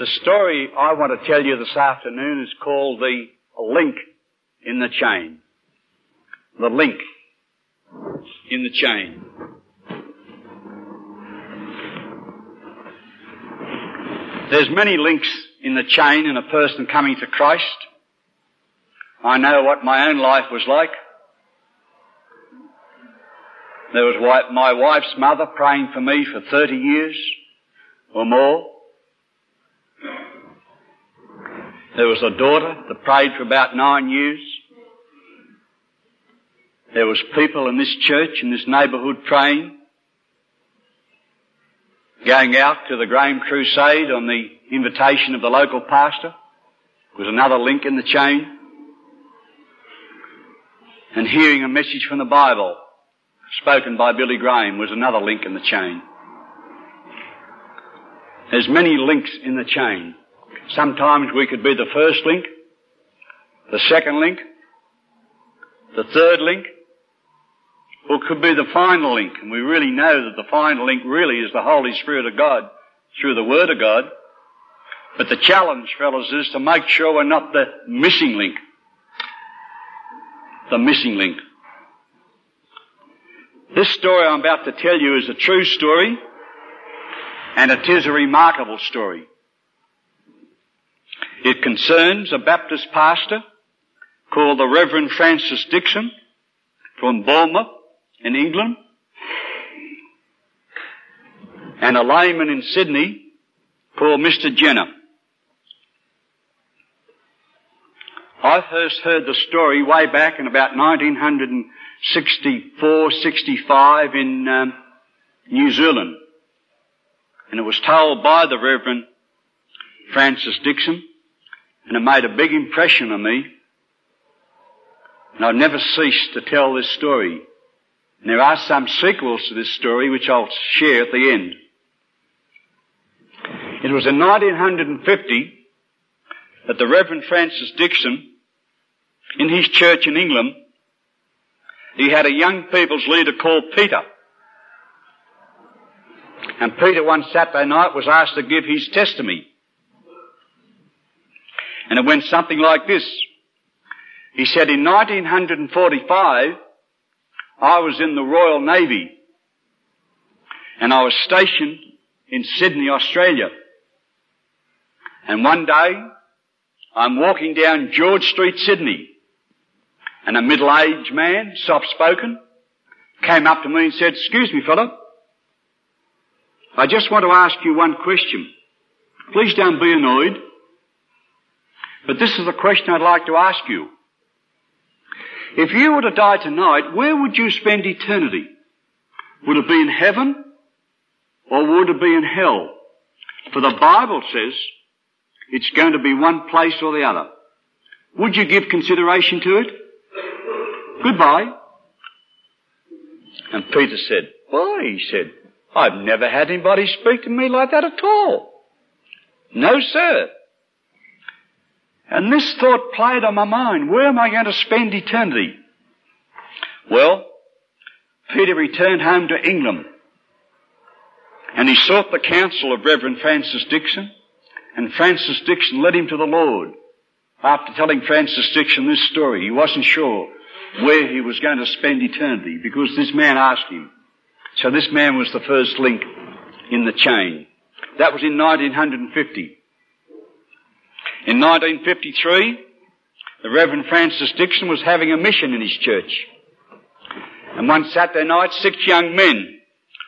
The story I want to tell you this afternoon is called The Link in the Chain. The link in the chain. There's many links in the chain in a person coming to Christ. I know what my own life was like. There was my wife's mother praying for me for 30 years or more. There was a daughter that prayed for about nine years. There was people in this church, in this neighbourhood praying. Going out to the Graham Crusade on the invitation of the local pastor was another link in the chain. And hearing a message from the Bible spoken by Billy Graham was another link in the chain. There's many links in the chain. Sometimes we could be the first link, the second link, the third link, or could be the final link. And we really know that the final link really is the Holy Spirit of God through the Word of God. But the challenge, fellows, is to make sure we're not the missing link. The missing link. This story I'm about to tell you is a true story, and it is a remarkable story. It concerns a Baptist pastor called the Reverend Francis Dixon from Bournemouth in England, and a layman in Sydney called Mr. Jenner. I first heard the story way back in about 1964, 65 in um, New Zealand. And it was told by the Reverend Francis Dixon, and it made a big impression on me. And I've never ceased to tell this story. And there are some sequels to this story which I'll share at the end. It was in 1950 that the Reverend Francis Dixon, in his church in England, he had a young people's leader called Peter. And Peter one Saturday night was asked to give his testimony. And it went something like this. He said in 1945, I was in the Royal Navy and I was stationed in Sydney, Australia. And one day, I'm walking down George Street, Sydney, and a middle-aged man, soft-spoken, came up to me and said, excuse me, fellow, I just want to ask you one question. Please don't be annoyed, but this is a question I'd like to ask you. If you were to die tonight, where would you spend eternity? Would it be in heaven or would it be in hell? For the Bible says it's going to be one place or the other. Would you give consideration to it? Goodbye. And Peter said, Why? He said, I've never had anybody speak to me like that at all. No, sir. And this thought played on my mind. Where am I going to spend eternity? Well, Peter returned home to England and he sought the counsel of Reverend Francis Dixon and Francis Dixon led him to the Lord. After telling Francis Dixon this story, he wasn't sure where he was going to spend eternity because this man asked him. So this man was the first link in the chain. That was in 1950. In 1953, the Reverend Francis Dixon was having a mission in his church. And one Saturday night, six young men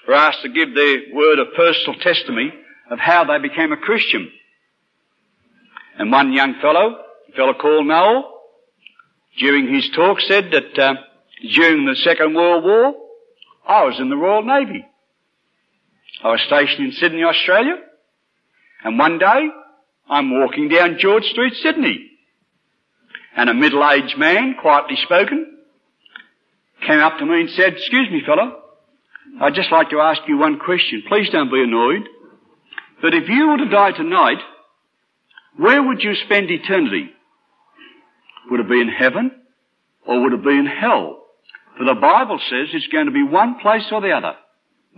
were asked to give their word of personal testimony of how they became a Christian. And one young fellow, a fellow called Noel, during his talk said that uh, during the Second World War, I was in the Royal Navy. I was stationed in Sydney, Australia, and one day I'm walking down George Street, Sydney. And a middle-aged man, quietly spoken, came up to me and said, excuse me fellow, I'd just like to ask you one question. Please don't be annoyed. But if you were to die tonight, where would you spend eternity? Would it be in heaven or would it be in hell? For the Bible says it's going to be one place or the other.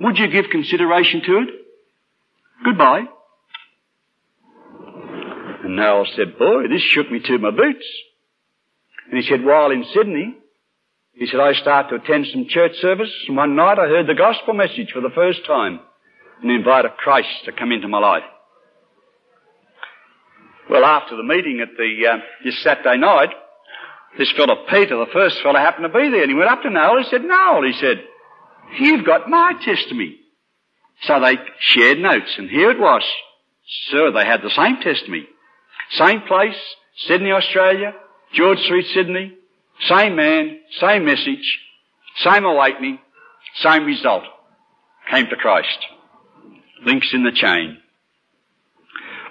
Would you give consideration to it? Goodbye. And Noel said, boy, this shook me to my boots. And he said, while in Sydney, he said, I started to attend some church service, and one night I heard the gospel message for the first time and invited Christ to come into my life. Well, after the meeting at the, uh, this Saturday night, this fellow Peter, the first fellow, happened to be there, and he went up to Noel. He said, Noel, he said, you've got my testimony. So they shared notes, and here it was. Sir, they had the same testimony. Same place, Sydney, Australia, George Street, Sydney, same man, same message, same awakening, same result. Came to Christ. Links in the chain.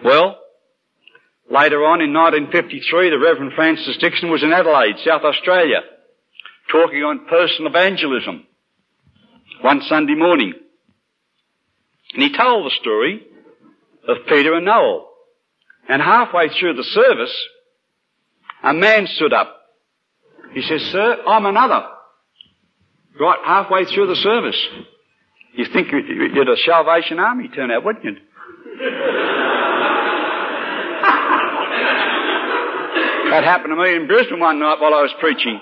Well, later on in 1953, the Reverend Francis Dixon was in Adelaide, South Australia, talking on personal evangelism one Sunday morning. And he told the story of Peter and Noel. And halfway through the service, a man stood up. He says, Sir, I'm another. Right halfway through the service. You think you're a Salvation Army turn out, wouldn't you? that happened to me in Brisbane one night while I was preaching.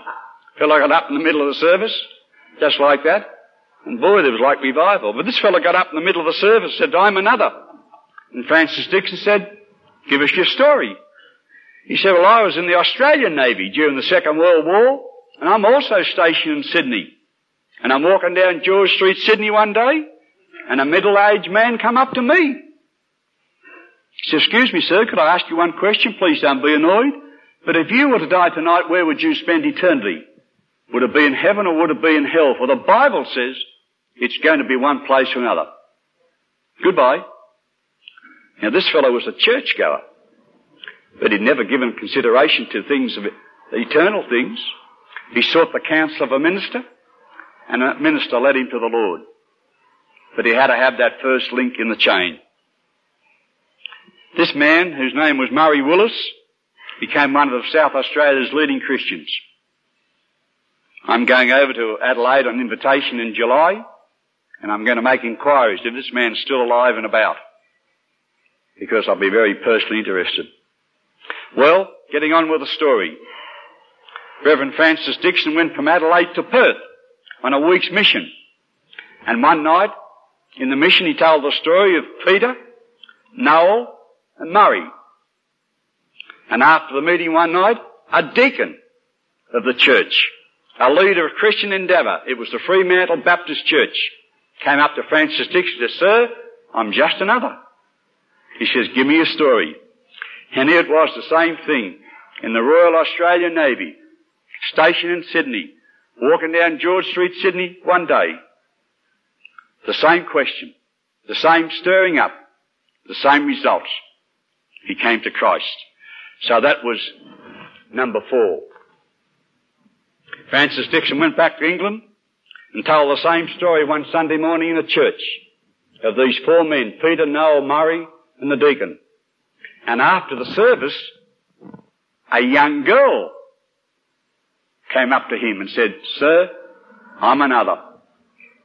I got up in the middle of the service, just like that. And boy, there was like revival. But this fellow got up in the middle of the service and said, I'm another. And Francis Dixon said, give us your story. He said, well, I was in the Australian Navy during the Second World War, and I'm also stationed in Sydney. And I'm walking down George Street, Sydney one day, and a middle-aged man come up to me. He said, excuse me, sir, could I ask you one question? Please don't be annoyed. But if you were to die tonight, where would you spend eternity? Would it be in heaven or would it be in hell? For the Bible says it's going to be one place or another. Goodbye. Now this fellow was a churchgoer, but he'd never given consideration to things of eternal things. He sought the counsel of a minister, and that minister led him to the Lord. But he had to have that first link in the chain. This man, whose name was Murray Willis, became one of South Australia's leading Christians. I'm going over to Adelaide on invitation in July, and I'm going to make inquiries if this man's still alive and about because I'll be very personally interested. Well, getting on with the story. Reverend Francis Dixon went from Adelaide to Perth on a week's mission. And one night, in the mission, he told the story of Peter, Noel, and Murray. And after the meeting one night, a deacon of the church, a leader of Christian endeavour, it was the Fremantle Baptist Church, came up to Francis Dixon and said, Sir, I'm just another. He says, give me a story. And it was the same thing in the Royal Australian Navy, stationed in Sydney, walking down George Street, Sydney, one day. The same question, the same stirring up, the same results. He came to Christ. So that was number four. Francis Dixon went back to England and told the same story one Sunday morning in a church of these four men, Peter, Noel, Murray, and the deacon. And after the service, a young girl came up to him and said, Sir, I'm another.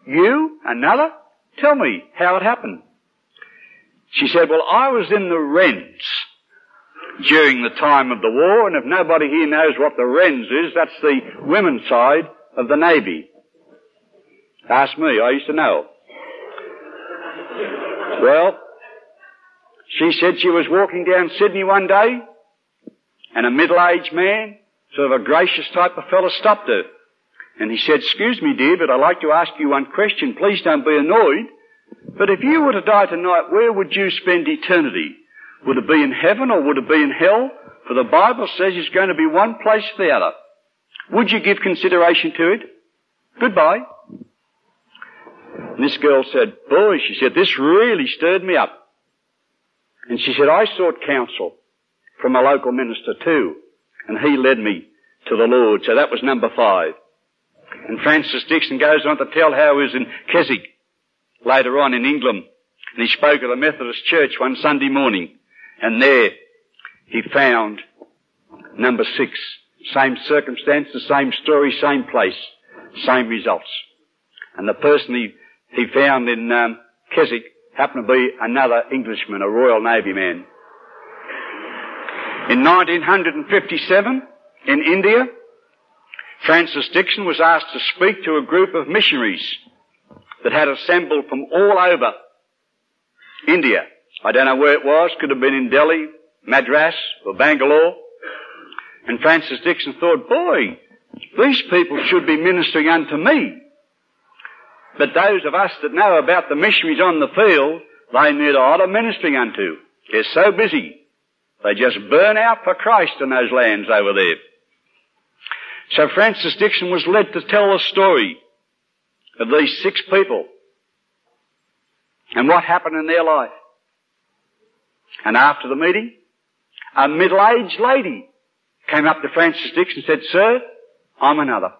You? Another? Tell me how it happened. She said, well, I was in the Wrens during the time of the war, and if nobody here knows what the Wrens is, that's the women's side of the Navy. Ask me, I used to know. Well, she said she was walking down Sydney one day, and a middle-aged man, sort of a gracious type of fellow, stopped her. And he said, excuse me dear, but I'd like to ask you one question. Please don't be annoyed. But if you were to die tonight, where would you spend eternity? Would it be in heaven or would it be in hell? For the Bible says it's going to be one place or the other. Would you give consideration to it? Goodbye. And this girl said, boy, she said, this really stirred me up. And she said, I sought counsel from a local minister too, and he led me to the Lord. So that was number five. And Francis Dixon goes on to tell how he was in Keswick later on in England, and he spoke at a Methodist Church one Sunday morning, and there he found number six. Same circumstances, same story, same place, same results. And the person he, he found in um, Keswick happened to be another Englishman, a Royal Navy man. In 1957, in India, Francis Dixon was asked to speak to a group of missionaries that had assembled from all over India. I don't know where it was, could have been in Delhi, Madras, or Bangalore. And Francis Dixon thought, boy, these people should be ministering unto me. But those of us that know about the missionaries on the field, they need a lot of ministering unto. They're so busy. They just burn out for Christ in those lands over there. So Francis Dixon was led to tell the story of these six people and what happened in their life. And after the meeting, a middle-aged lady came up to Francis Dixon and said, Sir, I'm another.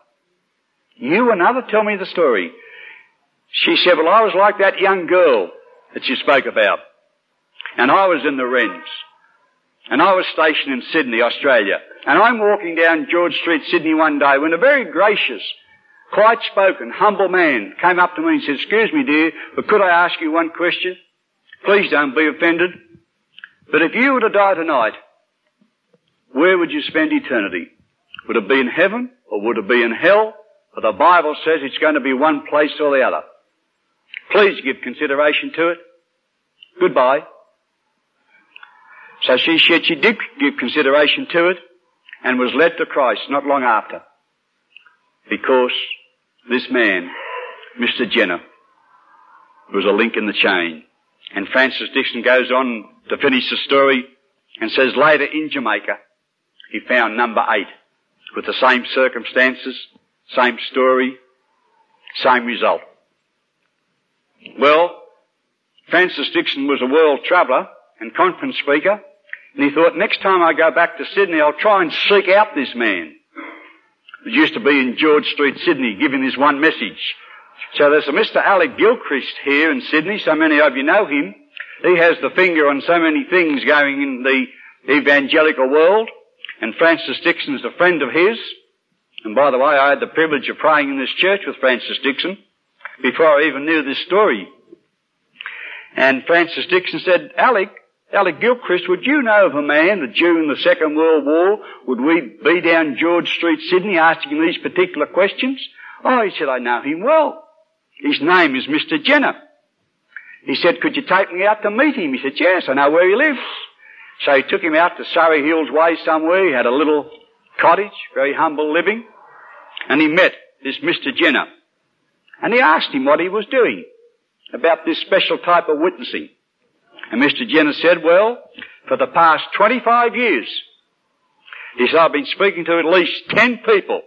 You another? Tell me the story. She said, well, I was like that young girl that you spoke about. And I was in the Wrens. And I was stationed in Sydney, Australia. And I'm walking down George Street, Sydney one day when a very gracious, quiet spoken, humble man came up to me and said, excuse me dear, but could I ask you one question? Please don't be offended. But if you were to die tonight, where would you spend eternity? Would it be in heaven or would it be in hell? For the Bible says it's going to be one place or the other. Please give consideration to it. Goodbye. So she said she did give consideration to it and was led to Christ not long after. Because this man, Mr. Jenner, was a link in the chain. And Francis Dixon goes on to finish the story and says later in Jamaica, he found number eight with the same circumstances, same story, same result. Well, Francis Dixon was a world traveller and conference speaker, and he thought, next time I go back to Sydney, I'll try and seek out this man. He used to be in George Street, Sydney, giving this one message. So there's a Mr. Alec Gilchrist here in Sydney. So many of you know him. He has the finger on so many things going in the evangelical world. And Francis Dixon is a friend of his. And by the way, I had the privilege of praying in this church with Francis Dixon before I even knew this story. And Francis Dixon said, Alec, Alec Gilchrist, would you know of a man that during the Second World War would we be down George Street, Sydney, asking these particular questions? Oh, he said, I know him well. His name is Mr. Jenner. He said, could you take me out to meet him? He said, yes, I know where he lives. So he took him out to Surry Hills Way somewhere. He had a little cottage, very humble living. And he met this Mr. Jenner. And he asked him what he was doing about this special type of witnessing. And Mr. Jenner said, well, for the past 25 years, he said, I've been speaking to at least 10 people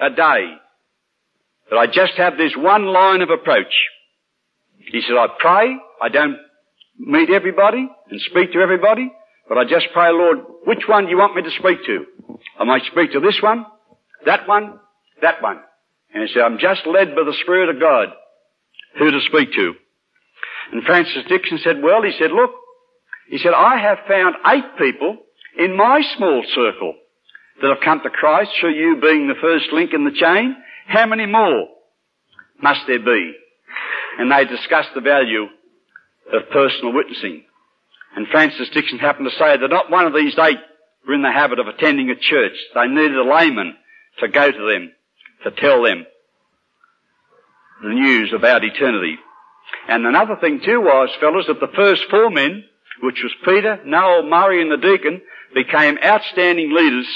a day. But I just have this one line of approach. He said, I pray, I don't meet everybody and speak to everybody, but I just pray, Lord, which one do you want me to speak to? I might speak to this one, that one, that one. And he said, I'm just led by the Spirit of God who to speak to. And Francis Dixon said, well, he said, look, he said, I have found eight people in my small circle that have come to Christ through you being the first link in the chain. How many more must there be? And they discussed the value of personal witnessing. And Francis Dixon happened to say that not one of these eight were in the habit of attending a church. They needed a layman to go to them, to tell them the news about eternity. And another thing too was, fellows, that the first four men, which was Peter, Noel, Murray and the deacon, became outstanding leaders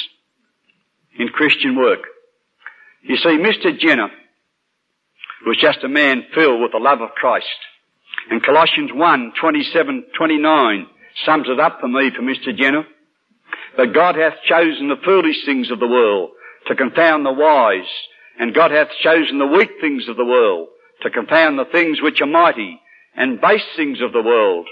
in Christian work. You see, Mr. Jenner was just a man filled with the love of Christ. And Colossians 1, 27, 29 sums it up for me for Mr. Jenner. But God hath chosen the foolish things of the world to confound the wise, and God hath chosen the weak things of the world to confound the things which are mighty, and base things of the world,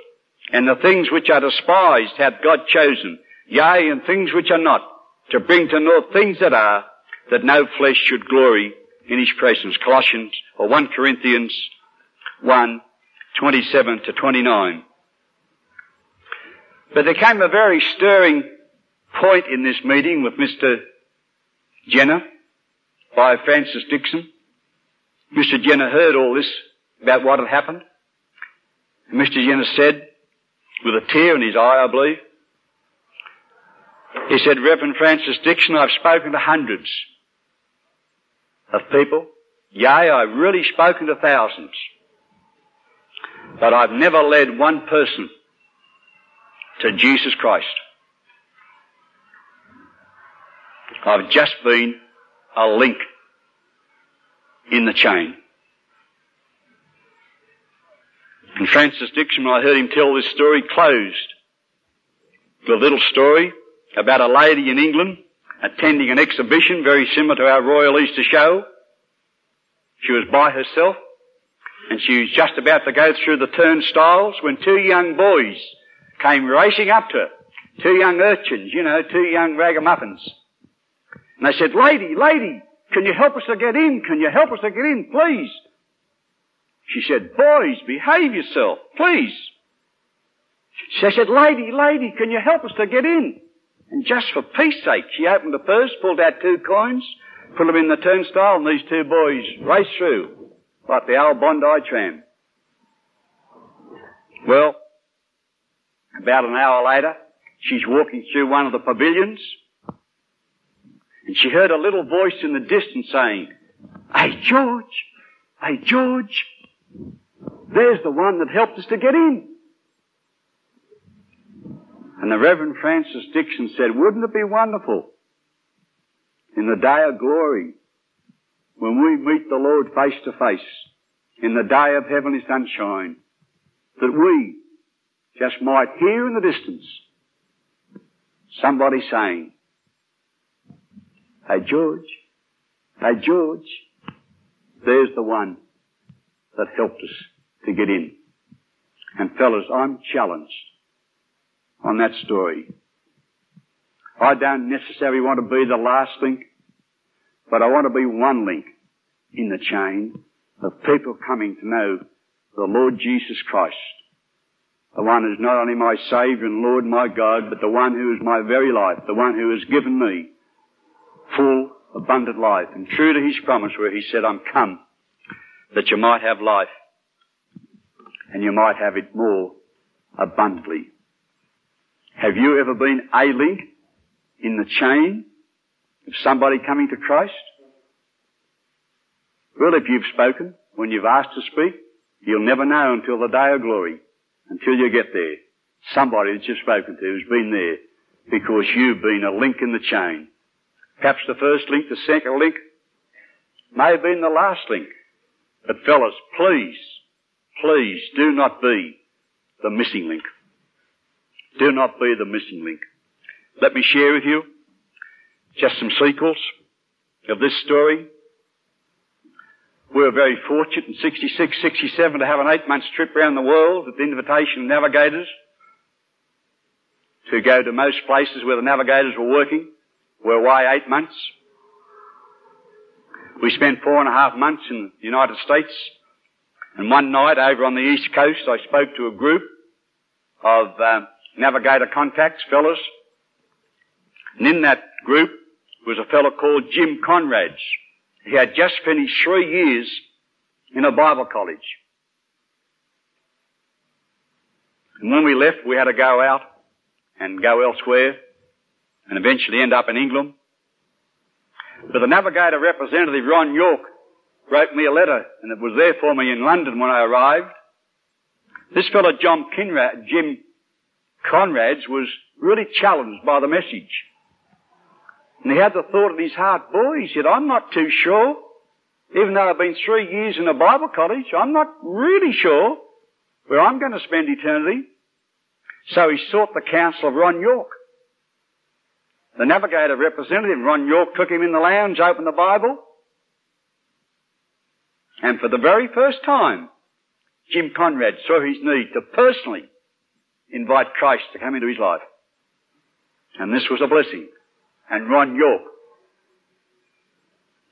and the things which are despised hath God chosen, yea, and things which are not, to bring to naught things that are, that no flesh should glory in his presence. Colossians, or 1 Corinthians 1, 27 to 29. But there came a very stirring point in this meeting with Mr. Jenner by Francis Dixon. Mr. Jenner heard all this about what had happened. And Mr. Jenner said, with a tear in his eye, I believe, He said, Reverend Francis Dixon, I've spoken to hundreds of people. Yea, I've really spoken to thousands. But I've never led one person to Jesus Christ. I've just been a link in the chain. And Francis Dixon, when I heard him tell this story, closed with a little story about a lady in England attending an exhibition very similar to our Royal Easter Show. She was by herself and she was just about to go through the turnstiles when two young boys came racing up to her. Two young urchins, you know, two young ragamuffins. And I said, lady, lady, can you help us to get in? Can you help us to get in, please? She said, boys, behave yourself, please. She said, lady, lady, can you help us to get in? And just for peace sake, she opened the purse, pulled out two coins, put them in the turnstile, and these two boys raced through, like the old Bondi tram. Well, about an hour later, she's walking through one of the pavilions, and she heard a little voice in the distance saying, Hey George! Hey George! There's the one that helped us to get in. And the Reverend Francis Dixon said, wouldn't it be wonderful in the day of glory when we meet the Lord face to face in the day of heavenly sunshine that we just might hear in the distance somebody saying, Hey George, hey George, there's the one that helped us to get in. And fellas, I'm challenged on that story. I don't necessarily want to be the last link, but I want to be one link in the chain of people coming to know the Lord Jesus Christ. The one who's not only my Saviour and Lord my God, but the one who is my very life, the one who has given me full, abundant life, and true to His promise where He said, I'm come that you might have life and you might have it more abundantly. Have you ever been a link in the chain of somebody coming to Christ? Well, if you've spoken when you've asked to speak, you'll never know until the day of glory, until you get there. Somebody that you've spoken to has been there because you've been a link in the chain. Perhaps the first link, the second link, may have been the last link. But fellas, please, please do not be the missing link. Do not be the missing link. Let me share with you just some sequels of this story. We were very fortunate in 66, 67 to have an eight month trip around the world at the invitation of navigators to go to most places where the navigators were working. We're away eight months. We spent four and a half months in the United States. And one night over on the East Coast, I spoke to a group of uh, navigator contacts, fellows. And in that group was a fellow called Jim Conrads. He had just finished three years in a Bible college. And when we left, we had to go out and go elsewhere and eventually end up in England. But the navigator representative, Ron York, wrote me a letter, and it was there for me in London when I arrived. This fellow, John Kinrad, Jim Conrads, was really challenged by the message. And he had the thought in his heart, boy, he said, I'm not too sure. Even though I've been three years in a Bible college, I'm not really sure where I'm going to spend eternity. So he sought the counsel of Ron York. The navigator representative, Ron York, took him in the lounge, opened the Bible, and for the very first time, Jim Conrad saw his need to personally invite Christ to come into his life. And this was a blessing. And Ron York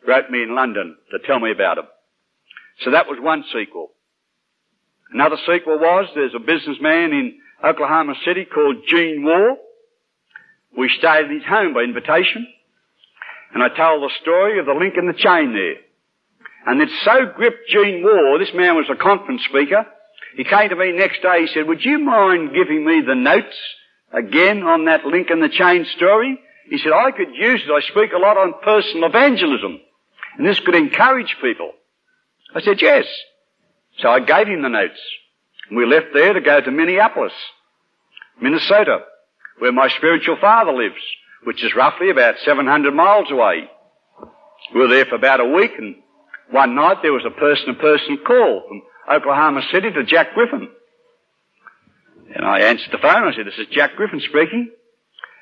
wrote me in London to tell me about him. So that was one sequel. Another sequel was there's a businessman in Oklahoma City called Gene Moore we stayed at his home by invitation, and I told the story of the link in the chain there. And it so gripped Gene Moore, this man was a conference speaker, he came to me next day, he said, would you mind giving me the notes again on that link in the chain story. He said, I could use it. I speak a lot on personal evangelism. And this could encourage people. I said, yes. So I gave him the notes. And we left there to go to Minneapolis, Minnesota, where my spiritual father lives, which is roughly about 700 miles away. We were there for about a week and one night there was a person-to-person call from Oklahoma City to Jack Griffin. And I answered the phone. And I said, this is Jack Griffin speaking.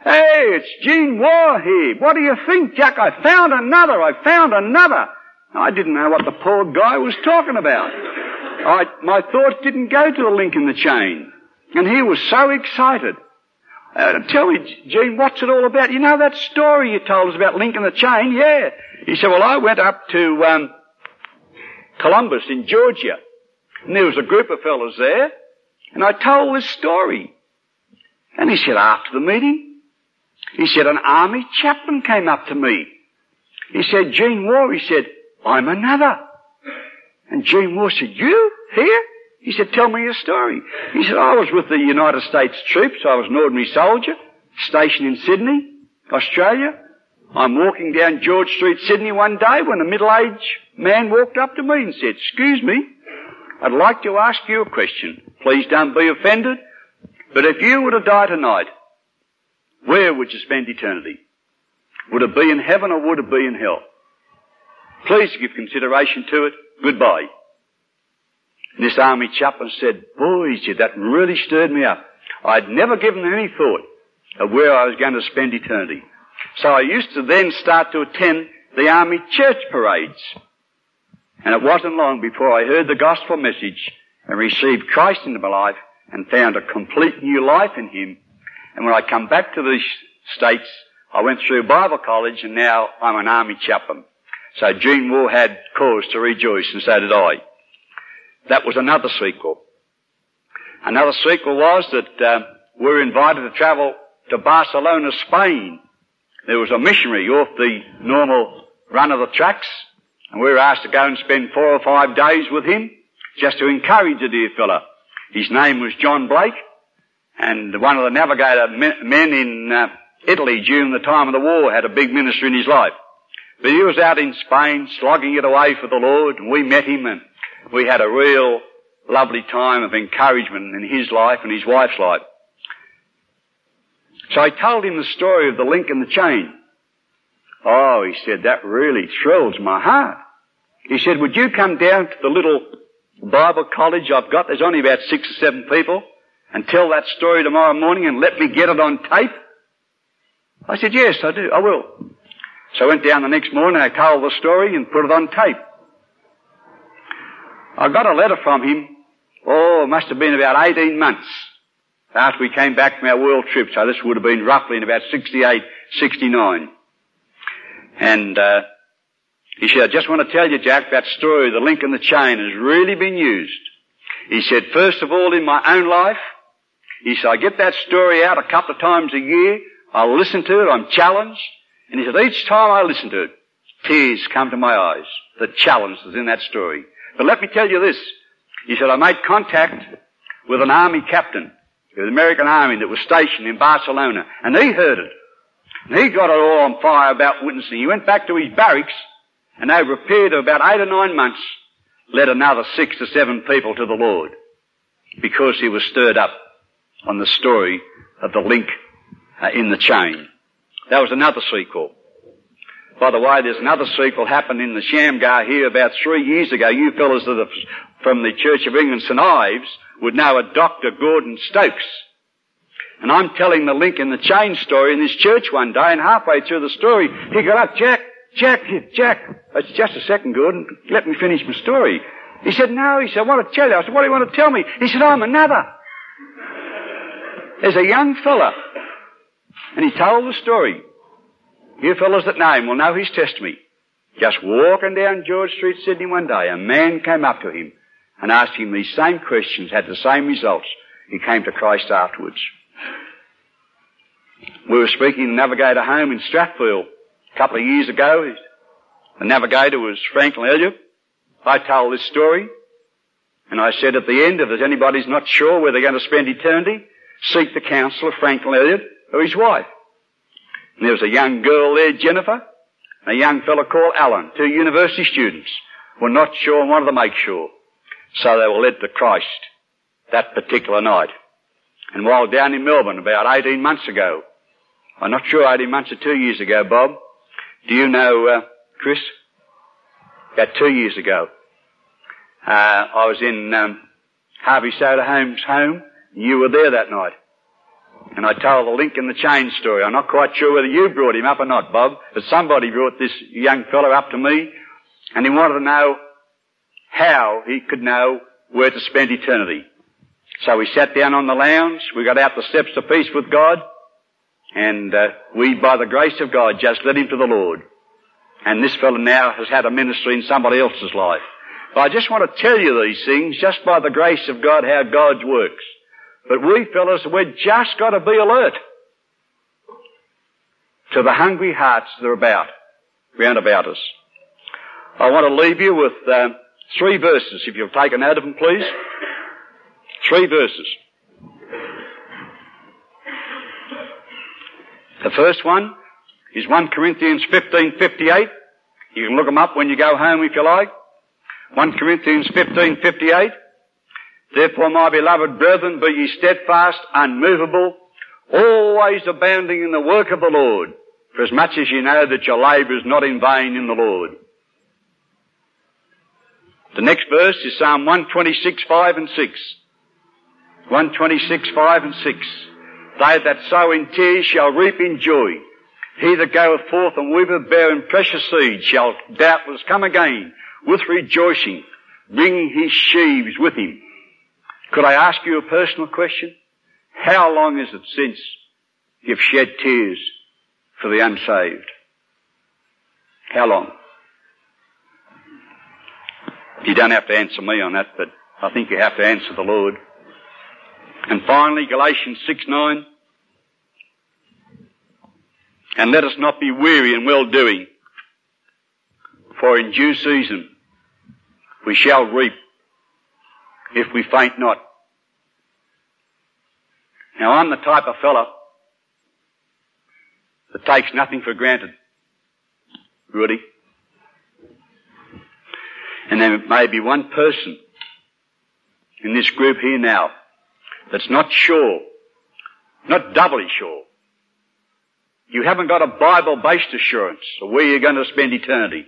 Hey, it's Gene Warr here. What do you think, Jack? I found another. I found another. I didn't know what the poor guy was talking about. I, my thoughts didn't go to the link in the chain. And he was so excited. Uh, tell me, Gene, what's it all about? You know that story you told us about Link in the Chain? Yeah. He said, well, I went up to um, Columbus in Georgia, and there was a group of fellows there, and I told this story. And he said, after the meeting, he said, an army chaplain came up to me. He said, Gene Warr, he said, I'm another. And Gene Warr said, you? Here? He said, tell me your story. He said, I was with the United States troops. I was an ordinary soldier, stationed in Sydney, Australia. I'm walking down George Street, Sydney one day when a middle-aged man walked up to me and said, excuse me, I'd like to ask you a question. Please don't be offended. But if you were to die tonight, where would you spend eternity? Would it be in heaven or would it be in hell? Please give consideration to it. Goodbye. And this army chaplain said, boy, he said, that really stirred me up. I'd never given any thought of where I was going to spend eternity. So I used to then start to attend the army church parades. And it wasn't long before I heard the gospel message and received Christ into my life and found a complete new life in Him. And when I come back to the States, I went through Bible college and now I'm an army chaplain. So Gene Warr had cause to rejoice and so did I. That was another sequel. Another sequel was that uh, we were invited to travel to Barcelona, Spain. There was a missionary off the normal run of the tracks, and we were asked to go and spend four or five days with him, just to encourage the dear fellow. His name was John Blake, and one of the navigator men in uh, Italy during the time of the war had a big ministry in his life. But he was out in Spain slogging it away for the Lord, and we met him and we had a real lovely time of encouragement in his life and his wife's life. So I told him the story of the link in the chain. Oh, he said, that really thrills my heart. He said, would you come down to the little Bible college I've got? There's only about six or seven people and tell that story tomorrow morning and let me get it on tape? I said, yes, I do. I will. So I went down the next morning, I told the story and put it on tape. I got a letter from him, oh, it must have been about 18 months after we came back from our world trip. So this would have been roughly in about 68, 69. And, uh, he said, I just want to tell you, Jack, that story, the link in the chain has really been used. He said, first of all, in my own life, he said, I get that story out a couple of times a year. I'll listen to it. I'm challenged. And he said, each time I listen to it, tears come to my eyes. The challenge is in that story. But let me tell you this. He said, I made contact with an army captain, of the American army that was stationed in Barcelona, and he heard it. And he got it all on fire about witnessing. He went back to his barracks, and over a period of about eight or nine months, led another six or seven people to the Lord, because he was stirred up on the story of the link uh, in the chain. That was another sequel. By the way, there's another sequel happened in the Shamgar here about three years ago. You fellows are from the Church of England St Ives would know a Dr. Gordon Stokes. And I'm telling the link in the chain story in this church one day, and halfway through the story, he got up, Jack, Jack, Jack. It's just a second, Gordon. Let me finish my story. He said, no. He said, I want to tell you. I said, what do you want to tell me? He said, I'm another. There's a young fella. And he told the story. You fellows that know him will know his testimony. Just walking down George Street, Sydney one day, a man came up to him and asked him these same questions, had the same results. He came to Christ afterwards. We were speaking in the Navigator home in Strathfield a couple of years ago. The Navigator was Franklin Elliott. I told this story and I said at the end, if there's anybody's not sure where they're going to spend eternity, seek the counsel of Franklin Elliott or his wife. And there was a young girl there, Jennifer, and a young fellow called Alan, two university students, were not sure and wanted to make sure. So they were led to Christ that particular night. And while down in Melbourne about 18 months ago, I'm not sure 18 months or two years ago, Bob, do you know, uh, Chris? About two years ago, uh, I was in um, Harvey Soderholm's home. and You were there that night. And I told the link in the chain story. I'm not quite sure whether you brought him up or not, Bob, but somebody brought this young fellow up to me and he wanted to know how he could know where to spend eternity. So we sat down on the lounge, we got out the steps to peace with God, and uh, we, by the grace of God, just led him to the Lord. And this fellow now has had a ministry in somebody else's life. But I just want to tell you these things just by the grace of God, how God works. But we fellows, we've just got to be alert to the hungry hearts that are about, round about us. I want to leave you with uh, three verses, if you'll take a note of them, please. Three verses. The first one is 1 Corinthians 15:58. You can look them up when you go home if you like. 1 Corinthians 15:58. Therefore, my beloved brethren, be ye steadfast, unmovable, always abounding in the work of the Lord, for as much as you know that your labour is not in vain in the Lord. The next verse is Psalm 126, 5 and 6. 126, 5 and 6. They that sow in tears shall reap in joy. He that goeth forth and weepeth bearing precious seed shall doubtless come again with rejoicing, bringing his sheaves with him. Could I ask you a personal question? How long is it since you've shed tears for the unsaved? How long? You don't have to answer me on that, but I think you have to answer the Lord. And finally, Galatians 6 9. And let us not be weary in well doing, for in due season we shall reap if we faint not. Now I'm the type of fellow that takes nothing for granted. Rudy. And there may be one person in this group here now that's not sure, not doubly sure. You haven't got a Bible-based assurance of where you're going to spend eternity.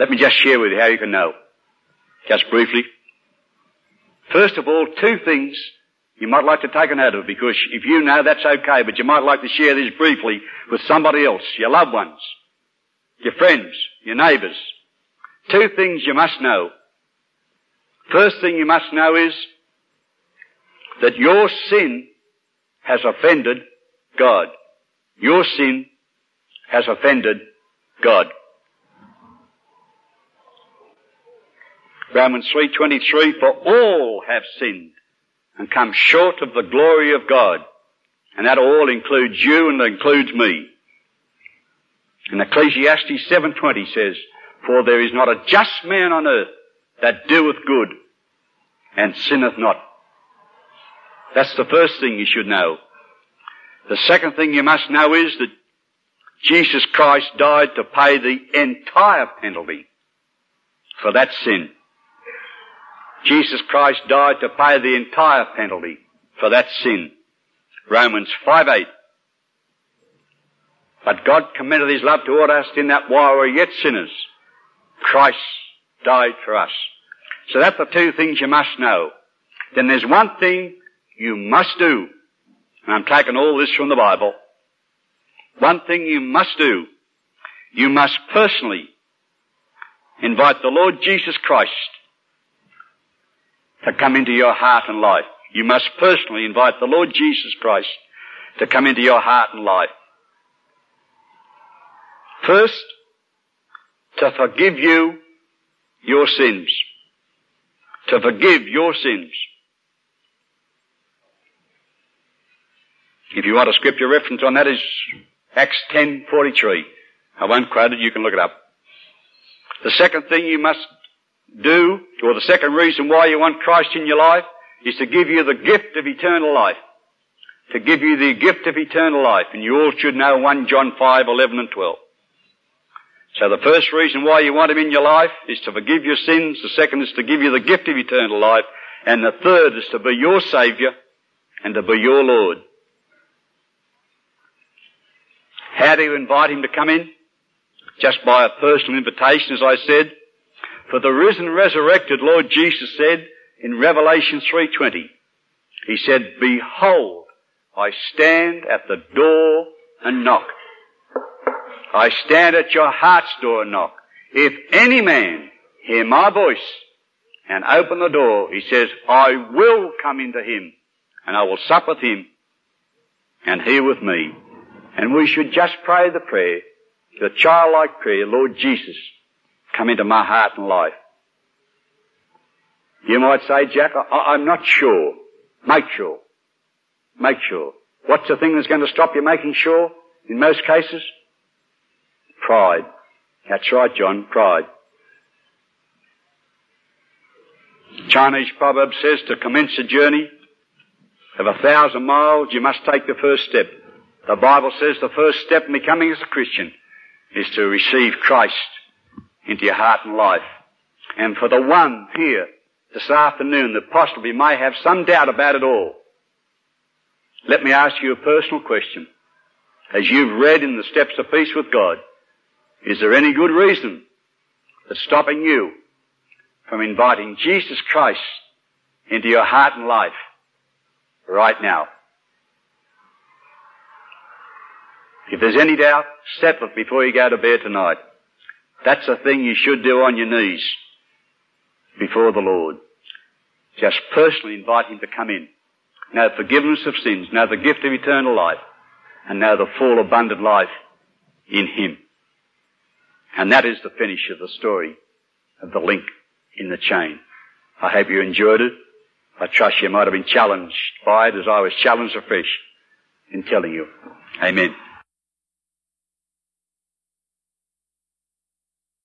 Let me just share with you how you can know. Just briefly. First of all, two things you might like to take a note of because if you know that's okay, but you might like to share this briefly with somebody else, your loved ones, your friends, your neighbours. Two things you must know. First thing you must know is that your sin has offended God. Your sin has offended God. Romans 3.23, for all have sinned and come short of the glory of God. And that all includes you and includes me. And Ecclesiastes 7.20 says, for there is not a just man on earth that doeth good and sinneth not. That's the first thing you should know. The second thing you must know is that Jesus Christ died to pay the entire penalty for that sin. Jesus Christ died to pay the entire penalty for that sin. Romans 5 8. But God commended His love toward us in that while we were yet sinners, Christ died for us. So that's the two things you must know. Then there's one thing you must do. And I'm taking all this from the Bible. One thing you must do. You must personally invite the Lord Jesus Christ to come into your heart and life. You must personally invite the Lord Jesus Christ to come into your heart and life. First, to forgive you your sins. To forgive your sins. If you want a scripture reference on that is Acts 10:43. I won't quote it, you can look it up. The second thing you must do, or the second reason why you want Christ in your life, is to give you the gift of eternal life. To give you the gift of eternal life. And you all should know 1 John 5, 11 and 12. So the first reason why you want Him in your life is to forgive your sins. The second is to give you the gift of eternal life. And the third is to be your Saviour and to be your Lord. How do you invite Him to come in? Just by a personal invitation, as I said. For the risen, resurrected Lord Jesus said in Revelation 3.20, He said, Behold, I stand at the door and knock. I stand at your heart's door and knock. If any man hear my voice and open the door, he says, I will come into him and I will sup with him and he with me. And we should just pray the prayer, the childlike prayer, Lord Jesus, come into my heart and life. You might say, Jack, I, am not sure. Make sure. Make sure. What's the thing that's going to stop you making sure in most cases? Pride. That's right, John, pride. Chinese proverb says to commence a journey of a thousand miles, you must take the first step. The Bible says the first step in becoming as a Christian is to receive Christ into your heart and life. And for the one here this afternoon that possibly may have some doubt about it all, let me ask you a personal question. As you've read in the Steps of Peace with God, is there any good reason that's stopping you from inviting Jesus Christ into your heart and life right now? If there's any doubt, settle it before you go to bed tonight. That's a thing you should do on your knees before the Lord. Just personally invite Him to come in. Know forgiveness of sins, know the gift of eternal life, and know the full abundant life in Him. And that is the finish of the story of the link in the chain. I hope you enjoyed it. I trust you might have been challenged by it as I was challenged afresh in telling you. Amen.